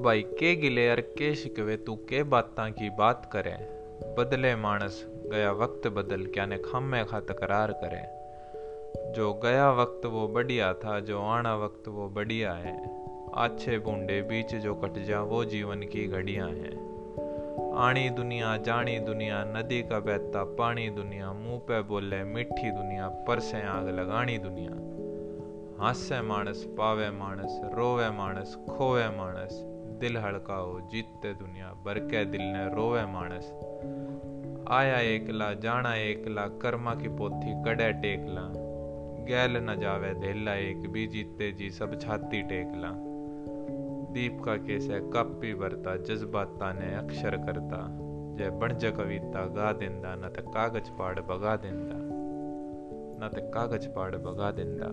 भाई, के गिले अर के शिकवे, तू के बातां की बात करे? बदले मानस, गया वक्त बदल क्या ने में खा तकरार करे? जो गया वक्त वो बढ़िया था, जो आना वक्त वो बढ़िया है। अच्छे बूंडे बीच जो कट जा, वो जीवन की घड़ियाँ हैं। आनी दुनिया, जानी दुनिया, नदी का बहता, पानी दुनिया, मुँह पे बोले, मीठी दुनिया पर से आग लगानी दुनिया। हास्य मानस, पावे मानस, रोवे मानस, खोवे मानस દિલ હળકાઓ જીતે દુનિયા બરકે દિલને રોવે માણસ આયા એકલા જાણા એકલા કર્મા કી પોથી કડે ટેકલા ગેલ ન જાવે ધેલા એક બીજી તેજી સબ છાતી ટેકલા દીપ કા કેસ હે કપ પી ભરતા જજબાતા ને અક્ષર કરતા ਜੇ ਬਣਜ ਕਵਿਤਾ ਗਾ ਦਿੰਦਾ ਨਾ ਤੇ ਕਾਗਜ਼ ਪਾੜ ਬਗਾ ਦਿੰਦਾ ਨਾ ਤੇ ਕਾਗਜ਼ ਪਾੜ ਬਗਾ ਦਿੰਦਾ